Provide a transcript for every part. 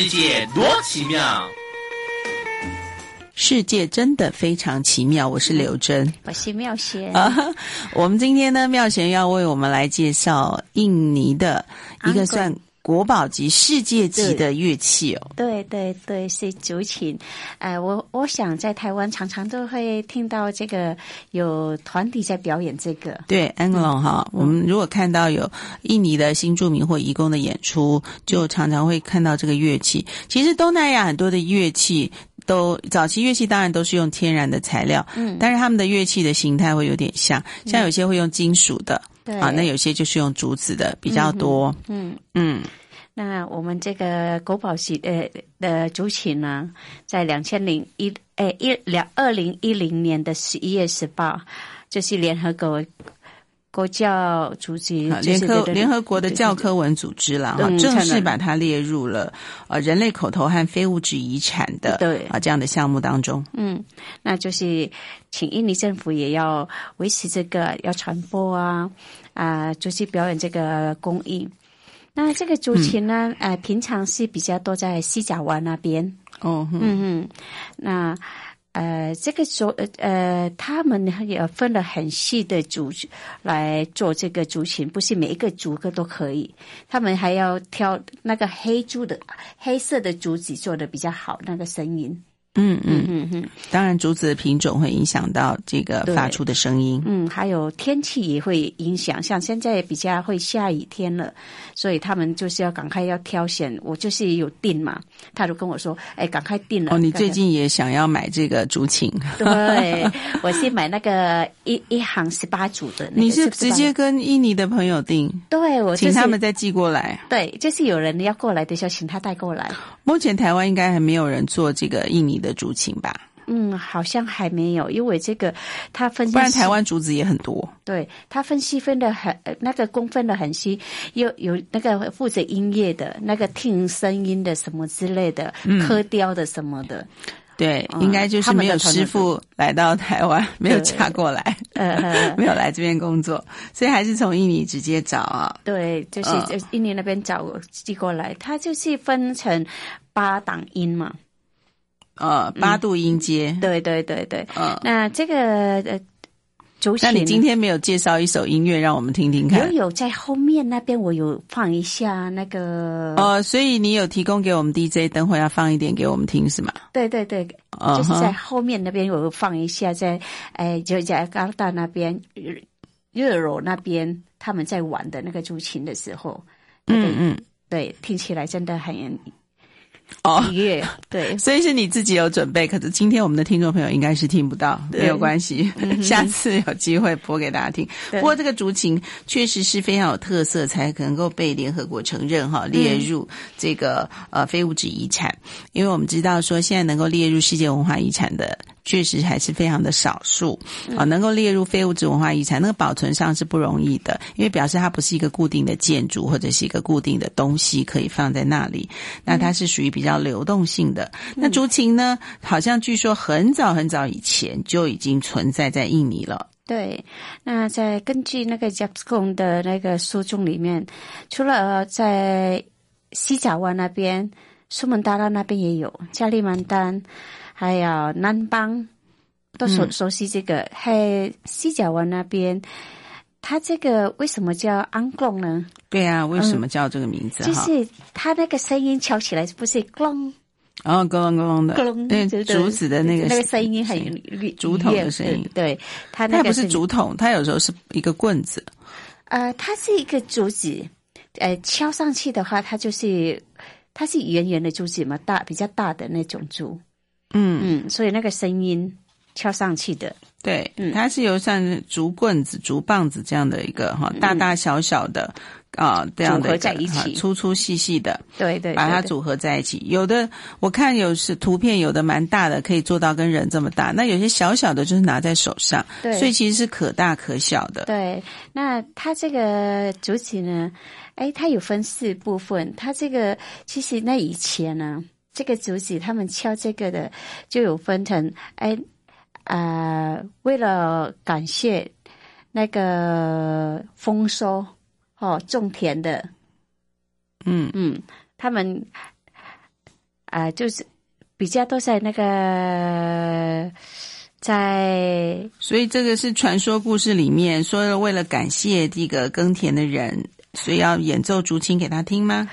世界多奇妙，世界真的非常奇妙。我是刘真，我是妙贤啊。我们今天呢，妙贤要为我们来介绍印尼的一个算。国宝级、世界级的乐器哦，对对对，是竹琴。呃，我我想在台湾常常都会听到这个有团体在表演这个。对，Angklung 哈，我们如果看到有印尼的新住民或移工的演出，就常常会看到这个乐器。其实东南亚很多的乐器都早期乐器当然都是用天然的材料，嗯，但是他们的乐器的形态会有点像，像有些会用金属的。对啊，那有些就是用竹子的比较多。嗯嗯，嗯，那我们这个国宝系呃的竹琴呢，在两千零一诶一两二零一零年的十一月十八，就是联合国。国教组织，联合联合国的教科文组织了哈，正式把它列入了呃人类口头和非物质遗产的对啊这样的项目当中。嗯，那就是请印尼政府也要维持这个，要传播啊啊，就是表演这个工艺。那这个竹琴呢，呃，平常是比较多在西甲湾那边。哦，嗯嗯，那。呃，这个竹呃呃，他们也分了很细的竹来做这个族群，不是每一个族个都可以，他们还要挑那个黑竹的黑色的竹子做的比较好，那个声音。嗯嗯嗯嗯，当然竹子的品种会影响到这个发出的声音。嗯，还有天气也会影响，像现在比较会下雨天了，所以他们就是要赶快要挑选。我就是有订嘛，他就跟我说：“哎，赶快订了。”哦，你最近也想要买这个竹琴？对，我是买那个 一一行十八组的。你是直接跟印尼的朋友订？对，我请他们再寄过来。对，就是有人要过来的时候，请他带过来。目前台湾应该还没有人做这个印尼的竹琴吧？嗯，好像还没有，因为这个它分析，不然台湾竹子也很多。对，它分析分的很，那个工分的很细，有有那个负责音乐的，那个听声音的什么之类的，嗯刻雕的什么的。嗯、对，应该就是没有师傅来到台湾，没有嫁过来，呃，没有来这边工作，所以还是从印尼直接找啊。对，就是印尼那边找寄过来，它就是分成。八档音嘛，呃，八度音阶，嗯，对对对对。嗯，那这个呃，那你今天没有介绍一首音乐让我们听听看？有有，在后面那边我有放一下那个。哦，所以你有提供给我们 DJ，等会要放一点给我们听是吗？对对对，就是在后面那边我有放一下，在哎，就在加拿大那边热柔那边他们在玩的那个竹琴的时候，嗯嗯，对，听起来真的很。哦，对，所以是你自己有准备，可是今天我们的听众朋友应该是听不到，没有关系，嗯、下次有机会播给大家听。不过这个竹琴确实是非常有特色，才能够被联合国承认哈，列入这个呃非物质遗产。因为我们知道说，现在能够列入世界文化遗产的。确实还是非常的少数啊，能够列入非物质文化遗产，那个保存上是不容易的，因为表示它不是一个固定的建筑或者是一个固定的东西可以放在那里，那它是属于比较流动性的。那竹琴呢，好像据说很早很早以前就已经存在在印尼了。对，那在根据那个 Japskum 的那个书中里面，除了在西爪哇那边、苏门答腊那边也有，加里曼丹。还有南邦都熟熟悉这个，嗯、还有西角湾那边，它这个为什么叫 Angklung 呢？对啊，为什么叫这个名字？嗯、就是它那个声音敲起来不是咣，哦，咣咣咣的，咣，竹子的那个那个声音很竹筒的声音。对，它那个不是竹筒，它有时候是一个棍子。呃，它是一个竹子，呃，敲上去的话，它就是它是圆圆的竹子嘛，大比较大的那种竹。嗯嗯，所以那个声音敲上去的，对，嗯，它是由像竹棍子、竹棒子这样的一个哈，大大小小的啊这样的组合在一起，粗粗细细的，对对，把它组合在一起。有的我看有是图片，有的蛮大的，可以做到跟人这么大。那有些小小的，就是拿在手上，对，所以其实是可大可小的。对，那它这个竹子呢，哎，它有分四部分。它这个其实那以前呢。这个竹子，他们敲这个的就有分成，哎，啊、呃，为了感谢那个丰收哦，种田的，嗯嗯，他们啊、呃，就是比较都在那个在，所以这个是传说故事里面说，为了感谢这个耕田的人，所以要演奏竹琴给他听吗？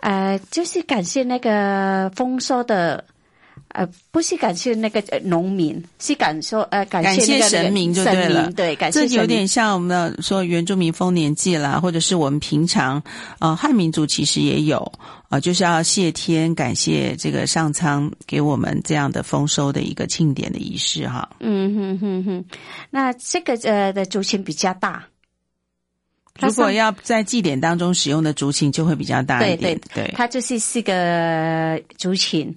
呃，就是感谢那个丰收的。呃，不是感谢那个农民，是感受呃感谢，神明就对了，对。这有点像我们的说原住民丰年祭啦，或者是我们平常呃汉民族其实也有啊、呃，就是要谢天感谢这个上苍给我们这样的丰收的一个庆典的仪式哈。嗯哼哼哼，那这个呃的竹琴比较大，如果要在祭典当中使用的竹琴就会比较大一点，对对对，它就是四个竹琴。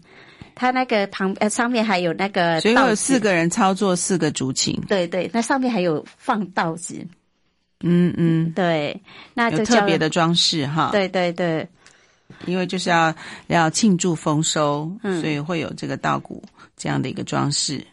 它那个旁呃上面还有那个，所以有四个人操作四个竹琴。对对，那上面还有放稻子。嗯嗯，对，那就有特别的装饰哈。对对对，因为就是要要庆祝丰收，所以会有这个稻谷这样的一个装饰。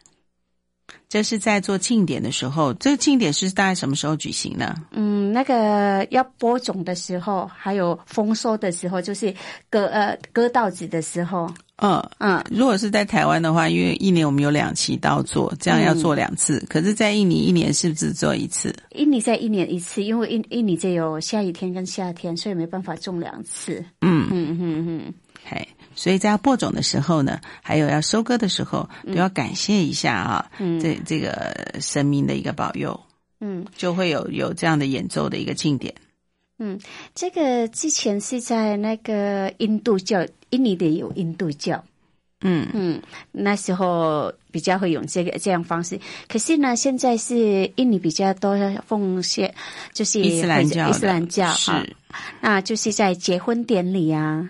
这是在做庆典的时候，这个庆典是大概什么时候举行呢？嗯，那个要播种的时候，还有丰收的时候，就是割呃割稻子的时候。嗯嗯，如果是在台湾的话，因为一年我们有两期稻作，这样要做两次。嗯、可是，在印尼一年是不是只做一次？印尼在一年一次，因为印印尼只有下雨天跟夏天，所以没办法种两次。嗯嗯嗯嗯，嘿，所以在播种的时候呢，还有要收割的时候，都要感谢一下啊，嗯、这这个神明的一个保佑。嗯，就会有有这样的演奏的一个庆典。嗯，这个之前是在那个印度教，印尼的有印度教，嗯嗯，那时候比较会用这个这样方式。可是呢，现在是印尼比较多奉献，就是伊斯兰教，伊斯兰教是，那就是在结婚典礼啊。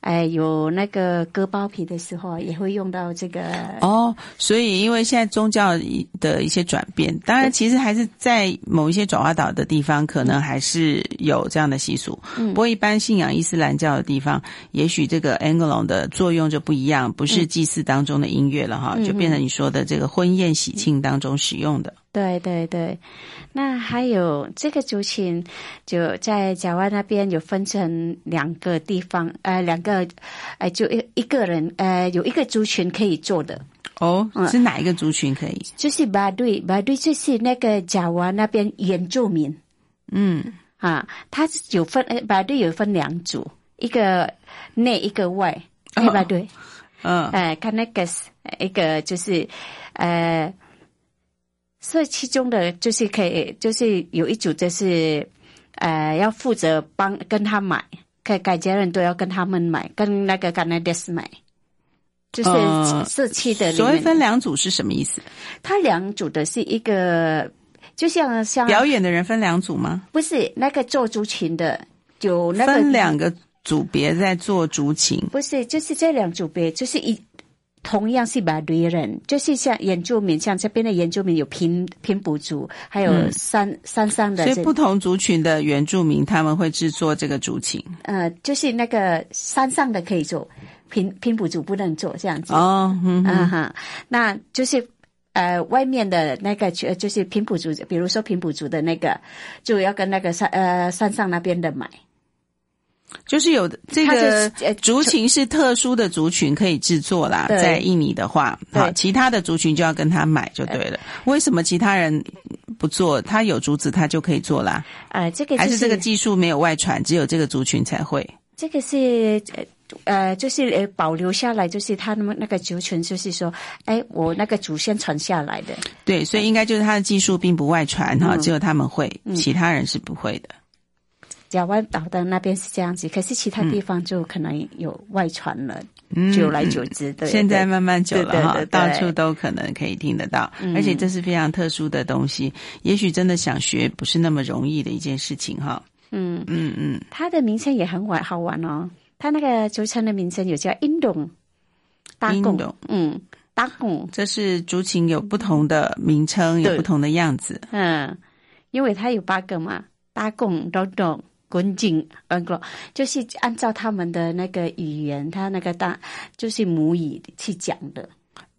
哎，有那个割包皮的时候，也会用到这个哦。所以，因为现在宗教的一些转变，当然，其实还是在某一些爪哇岛的地方，可能还是有这样的习俗。嗯，不过，一般信仰伊斯兰教的地方，也许这个 Anglon 的作用就不一样，不是祭祀当中的音乐了哈，嗯，就变成你说的这个婚宴喜庆当中使用的。对对对，那还有这个族群，就在甲湾那边有分成两个地方，呃，两个，呃，就一一个人，呃，有一个族群可以做的。哦，是哪一个族群可以？嗯、就是巴对，巴对就是那个甲湾那边原住民。嗯，啊，他有分，呃，巴对有分两组，一个内，一个外，对吧？对，嗯，哎，看那个一个就是，呃。所以其中的就是可以，就是有一组就是，呃，要负责帮跟他买，可以改家人都要跟他们买，跟那个 Ganades 买，就是社区的。所谓分两组是什么意思？他两组的是一个，就像像表演的人分两组吗？不是，那个做竹琴的就那个分两个组别在做竹琴，不是，就是这两组别就是一。同样是马来人，就是像原住民，像这边的原住民有平平埔族，还有山、嗯、山上的。所以不同族群的原住民他们会制作这个竹琴。呃，就是那个山上的可以做，平平埔族不能做这样子。哦，嗯哈，嗯，那就是呃外面的那个就是平埔族，比如说平埔族的那个，就要跟那个山呃山上那边的买。就是有这个族群是特殊的族群可以制作啦，在印尼的话，好，其他的族群就要跟他买就对了。为什么其他人不做？他有竹子，他就可以做啦？呃，这个还是这个技术没有外传，只有这个族群才会。这个是呃，就是呃，保留下来，就是他们那个族群，就是说，哎，我那个祖先传下来的。对，所以应该就是他的技术并不外传哈，只有他们会，其他人是不会的。甲湾岛的那边是这样子，可是其他地方就可能有外传了，嗯、久来久之，对，现在慢慢久了哈，到处都可能可以听得到，嗯、而且这是非常特殊的东西，也许真的想学不是那么容易的一件事情哈。嗯。嗯嗯，它的名称也很玩好玩哦，它那个竹称的名称有叫印度大贡，嗯，大贡，这是竹琴有不同的名称，有不同的样子，嗯，因为它有八个嘛，大贡、东东。滚井，嗯，个就是按照他们的那个语言，他那个大就是母语去讲的。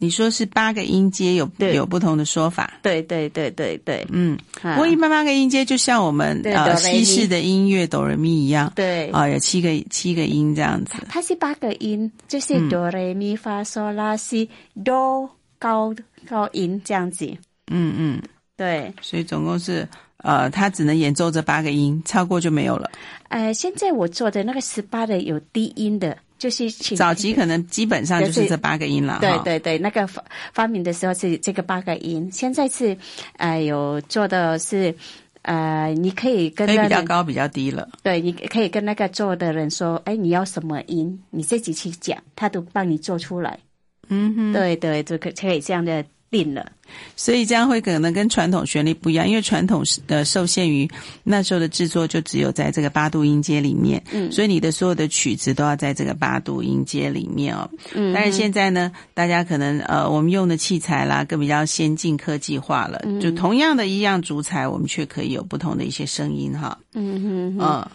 你说是八个音阶有有不同的说法？对对对对对，嗯，不过一般八个音阶就像我们呃西式的音乐哆来咪一样，对啊，有七个七个音这样子。它是八个音，就是哆来咪发嗦拉西哆高高音这样子。嗯嗯，对，所以总共是呃，他只能演奏这八个音，超过就没有了。呃，现在我做的那个十八的有低音的。就是早期可能基本上就是这八个音了，对对对，那个发发明的时候是这个八个音，现在是呃有做的是呃你可以跟、那个、可以比较高比较低了，对，你可以跟那个做的人说，哎，你要什么音，你自己去讲，他都帮你做出来，嗯哼，对对，就可可以这样的。定了，所以这样会可能跟传统旋律不一样，因为传统是呃受限于那时候的制作就只有在这个八度音阶里面，嗯，所以你的所有的曲子都要在这个八度音阶里面哦，嗯，但是现在呢，大家可能呃我们用的器材啦更比较先进科技化了，嗯，就同样的一样主材，我们却可以有不同的一些声音哈，嗯哼哼，嗯。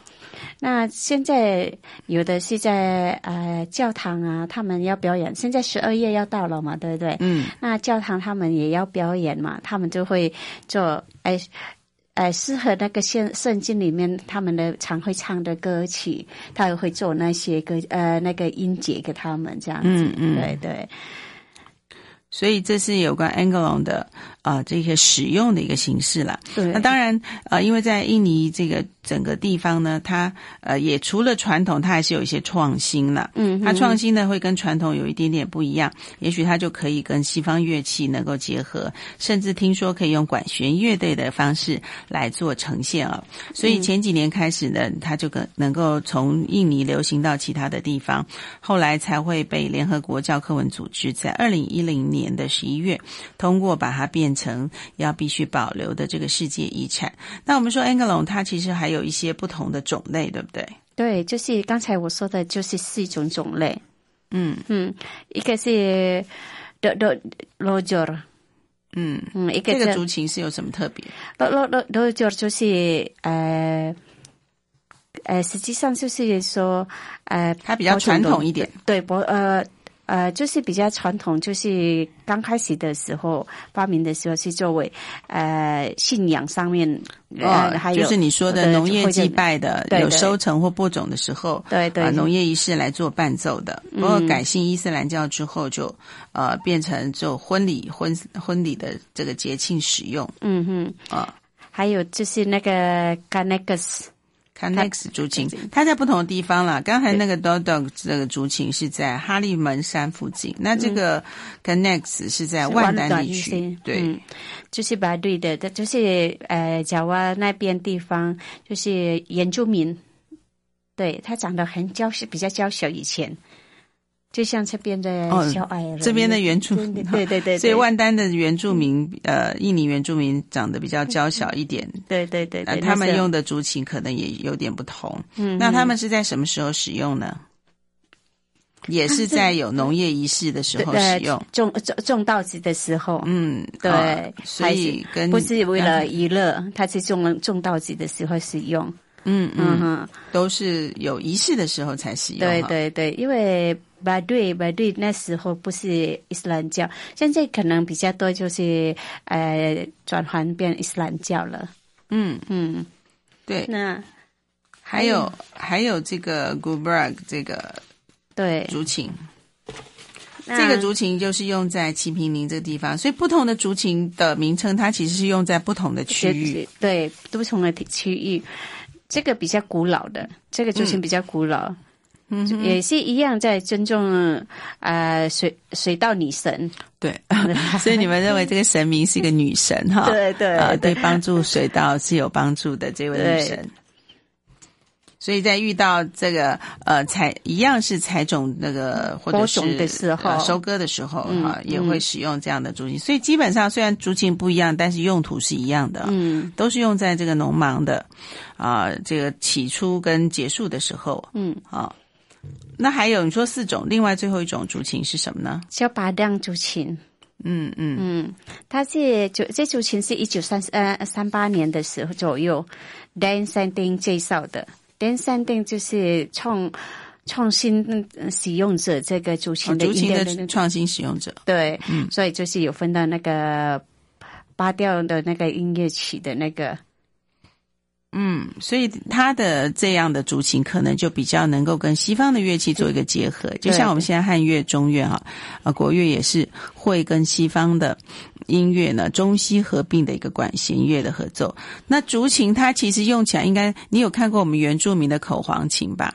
那现在有的是在呃教堂啊，他们要表演。现在十二月要到了嘛，对不对？嗯。那教堂他们也要表演嘛，他们就会做哎哎适合那个圣圣经里面他们的常会唱的歌曲，他也会做那些歌呃那个音节给他们这样子。嗯嗯。对对。所以这是有关 Angelone 的啊、呃、这些使用的一个形式了。对。那当然呃，因为在印尼这个。整个地方呢，它呃也除了传统，它还是有一些创新了。嗯，它创新呢会跟传统有一点点不一样，也许它就可以跟西方乐器能够结合，甚至听说可以用管弦乐队的方式来做呈现啊。所以前几年开始呢，它就可能够从印尼流行到其他的地方，后来才会被联合国教科文组织在二零一零年的十一月通过，把它变成要必须保留的这个世界遗产。那我们说 Angelone 它其实还有。一些不同的种类，对不对？对，就是刚才我说的，就是四种种类。嗯嗯，一个是罗罗罗杰尔，嗯嗯，一个这个族群是有什么特别？罗罗罗罗杰尔就是呃呃，实际上就是说呃，它比较传统一点，对不？呃。呃，就是比较传统，就是刚开始的时候发明的时候是作为呃信仰上面，哦，还有就是你说的农业祭拜的，有收成或播种的时候，对对，呃，农业仪式来做伴奏的。不过改信伊斯兰教之后就，就呃变成就婚礼婚婚礼的这个节庆使用。嗯哼，啊、呃，还有就是那个 Canaques。Canaques 竹琴，它在不同的地方啦。刚才那个 Dodog 这个竹琴是在哈利门山附近，嗯、那这个 Connects 是在万丹地区。对、嗯，就是白对的，就是呃，爪哇那边地方，就是原住民。对，他长得很娇小，比较娇小，以前。就像这边的小矮人，哦，这边的原住民，对对对，对，所以万丹的原住民，呃，印尼原住民长得比较娇小一点，对对对，对，他们用的竹琴可能也有点不同。嗯，那他们是在什么时候使用呢？也是在有农业仪式的时候 使用，种种种稻子的时候。嗯，对，哦，所以跟不是为了娱乐，他是种种稻子的时候使用。嗯嗯哼，都是有仪式的时候才使用。对对对，因为。巴对巴对，那时候不是伊斯兰教，现在可能比较多就是呃转换变伊斯兰教了。嗯嗯，对。那还有还有这个 Gubrak 这个对族群，这个族群就是用在齐平宁这个地方，所以不同的族群的名称，它其实是用在不同的区域，对，不同的区域。这个比较古老的，这个族群比较古老。嗯嗯，也是一样，在尊重呃水水稻女神。对，所以你们认为这个神明是一个女神哈？对对啊，对，帮助水稻是有帮助的这位女神。所以在遇到这个呃采一样是采种那个或者是的时候、呃、收割的时候哈、也会使用这样的族群。所以基本上虽然族群不一样，但是用途是一样的。嗯，都是用在这个农忙的啊，这个起初跟结束的时候。嗯，啊。那还有你说四种，另外最后一种族群是什么呢？叫巴亮族群。嗯嗯嗯，它是就这族群是一九三呃三八年的时候左右，Dan Sanding 介绍的。Dan Sanding 就是创创新使用者，这个竹琴的音乐的创新使用者，对，嗯，所以就是有分到那个八调的那个音乐曲的那个。嗯，所以他的这样的竹琴可能就比较能够跟西方的乐器做一个结合，就像我们现在汉乐、中乐哈，啊，国乐也是会跟西方的音乐呢中西合并的一个管弦乐的合奏。那竹琴它其实用起来应该，你有看过我们原住民的口簧琴吧？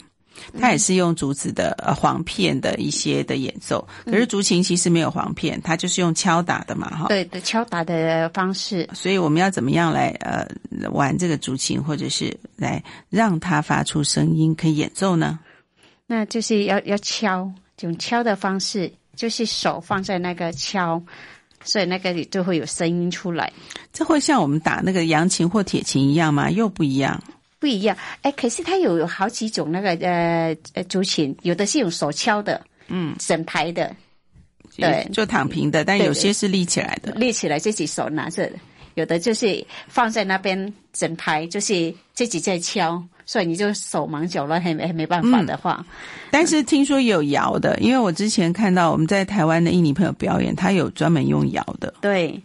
它也是用竹子的呃簧片的一些的演奏，可是竹琴其实没有簧片，它就是用敲打的嘛，哈。对的，敲打的方式。所以我们要怎么样来呃玩这个竹琴，或者是来让它发出声音可以演奏呢？那就是要要敲，用敲的方式，就是手放在那个敲，所以那个就会有声音出来。这会像我们打那个扬琴或铁琴一样吗？又不一样。不一样，哎，可是它有有好几种那个呃呃竹琴，有的是用手敲的，嗯，整排的，对，就躺平的，但有些是立起来的，立起来自己手拿着的，有的就是放在那边整排，就是自己在敲，所以你就手忙脚乱，还没还没办法的话。嗯，但是听说有摇的，因为我之前看到我们在台湾的印尼朋友表演，他有专门用摇的，对。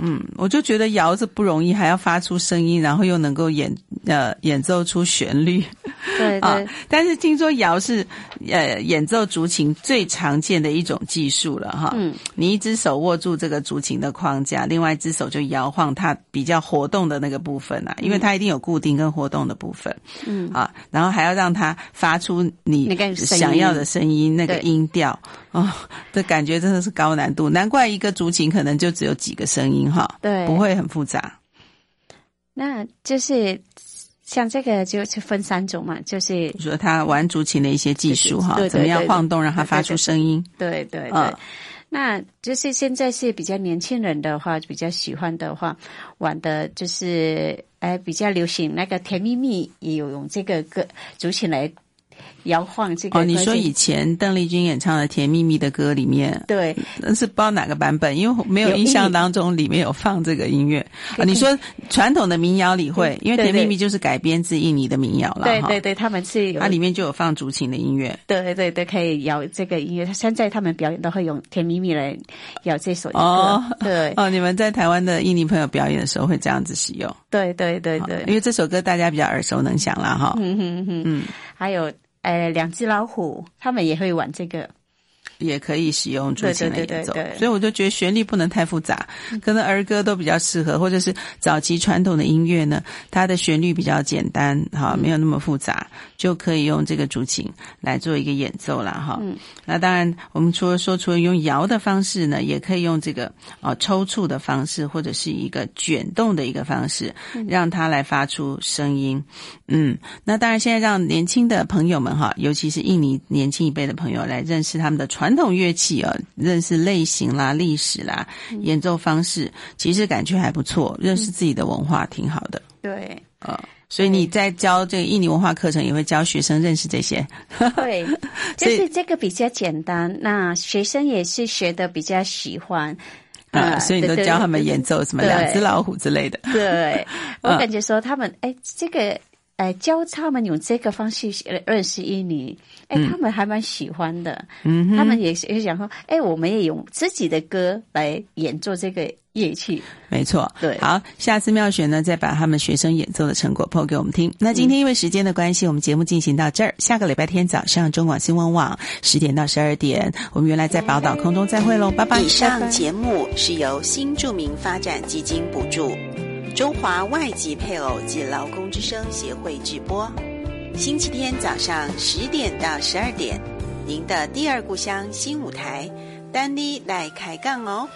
嗯，我就觉得摇着不容易，还要发出声音，然后又能够演呃演奏出旋律。对 对、啊。但是听说摇是呃演奏竹琴最常见的一种技术了哈。嗯。你一只手握住这个竹琴的框架，另外一只手就摇晃它比较活动的那个部分啊，因为它一定有固定跟活动的部分。嗯。啊，然后还要让它发出你想要的声音，那个音调。哦，这感觉真的是高难度，难怪一个竹琴可能就只有几个声音哈，对，不会很复杂。那就是像这个就就分三种嘛，就是说他玩竹琴的一些技术哈，怎么样晃动让它发出声音？对对对，嗯，那就是现在是比较年轻人的话，比较喜欢的话玩的就是哎比较流行那个甜蜜蜜也有用这个歌竹琴来。摇晃这个哦，你说以前邓丽君演唱的《甜蜜蜜》的歌里面，对，那是不知道哪个版本，因为没有印象当中里面有放这个音乐。啊，你说传统的民谣里会，因为《甜蜜蜜》就是改编自印尼的民谣了，对对对，他们是有，它里面就有放竹琴的音乐，对对对，可以摇这个音乐。现在他们表演都会用《甜蜜蜜》来摇这首歌，哦，对。哦，你们在台湾的印尼朋友表演的时候会这样子使用，对对对。对，因为这首歌大家比较耳熟能详了哈，嗯嗯嗯嗯，还有。呃，两只老虎，他们也会玩这个。也可以使用竹琴的演奏，所以我就觉得旋律不能太复杂，可能儿歌都比较适合，或者是早期传统的音乐呢，它的旋律比较简单，哈，没有那么复杂，就可以用这个竹琴来做一个演奏了，哈。嗯，那当然，我们除了说除了用摇的方式呢，也可以用这个啊抽搐的方式，或者是一个卷动的一个方式，让它来发出声音。嗯，那当然，现在让年轻的朋友们哈，尤其是印尼年轻一辈的朋友来认识他们的传。传统乐器啊，认识类型啦、历史啦、演奏方式，其实感觉还不错。认识自己的文化挺好的。对，呃，所以你在教这个印尼文化课程，也会教学生认识这些。对，就是这个比较简单，那学生也是学的比较喜欢。啊，所以你都教他们演奏什么两只老虎之类的。对，我感觉说他们哎，这个。哎，教他们用这个方式认识印尼，哎，他们还蛮喜欢的。嗯，他们也也想说，哎，我们也用自己的歌来演奏这个乐器。没错，对。好，下次妙选呢，再把他们学生演奏的成果 PO 给我们听。那今天因为时间的关系，我们节目进行到这儿。下个礼拜天早上，中广新闻网十点到十二点，我们原来在宝岛空中再会喽，拜拜。以上节目是由新著名发展基金补助。中华外籍配偶及劳工之声协会直播，星期天早上十点到十二点，您的第二故乡新舞台，丹妮来开杠哦。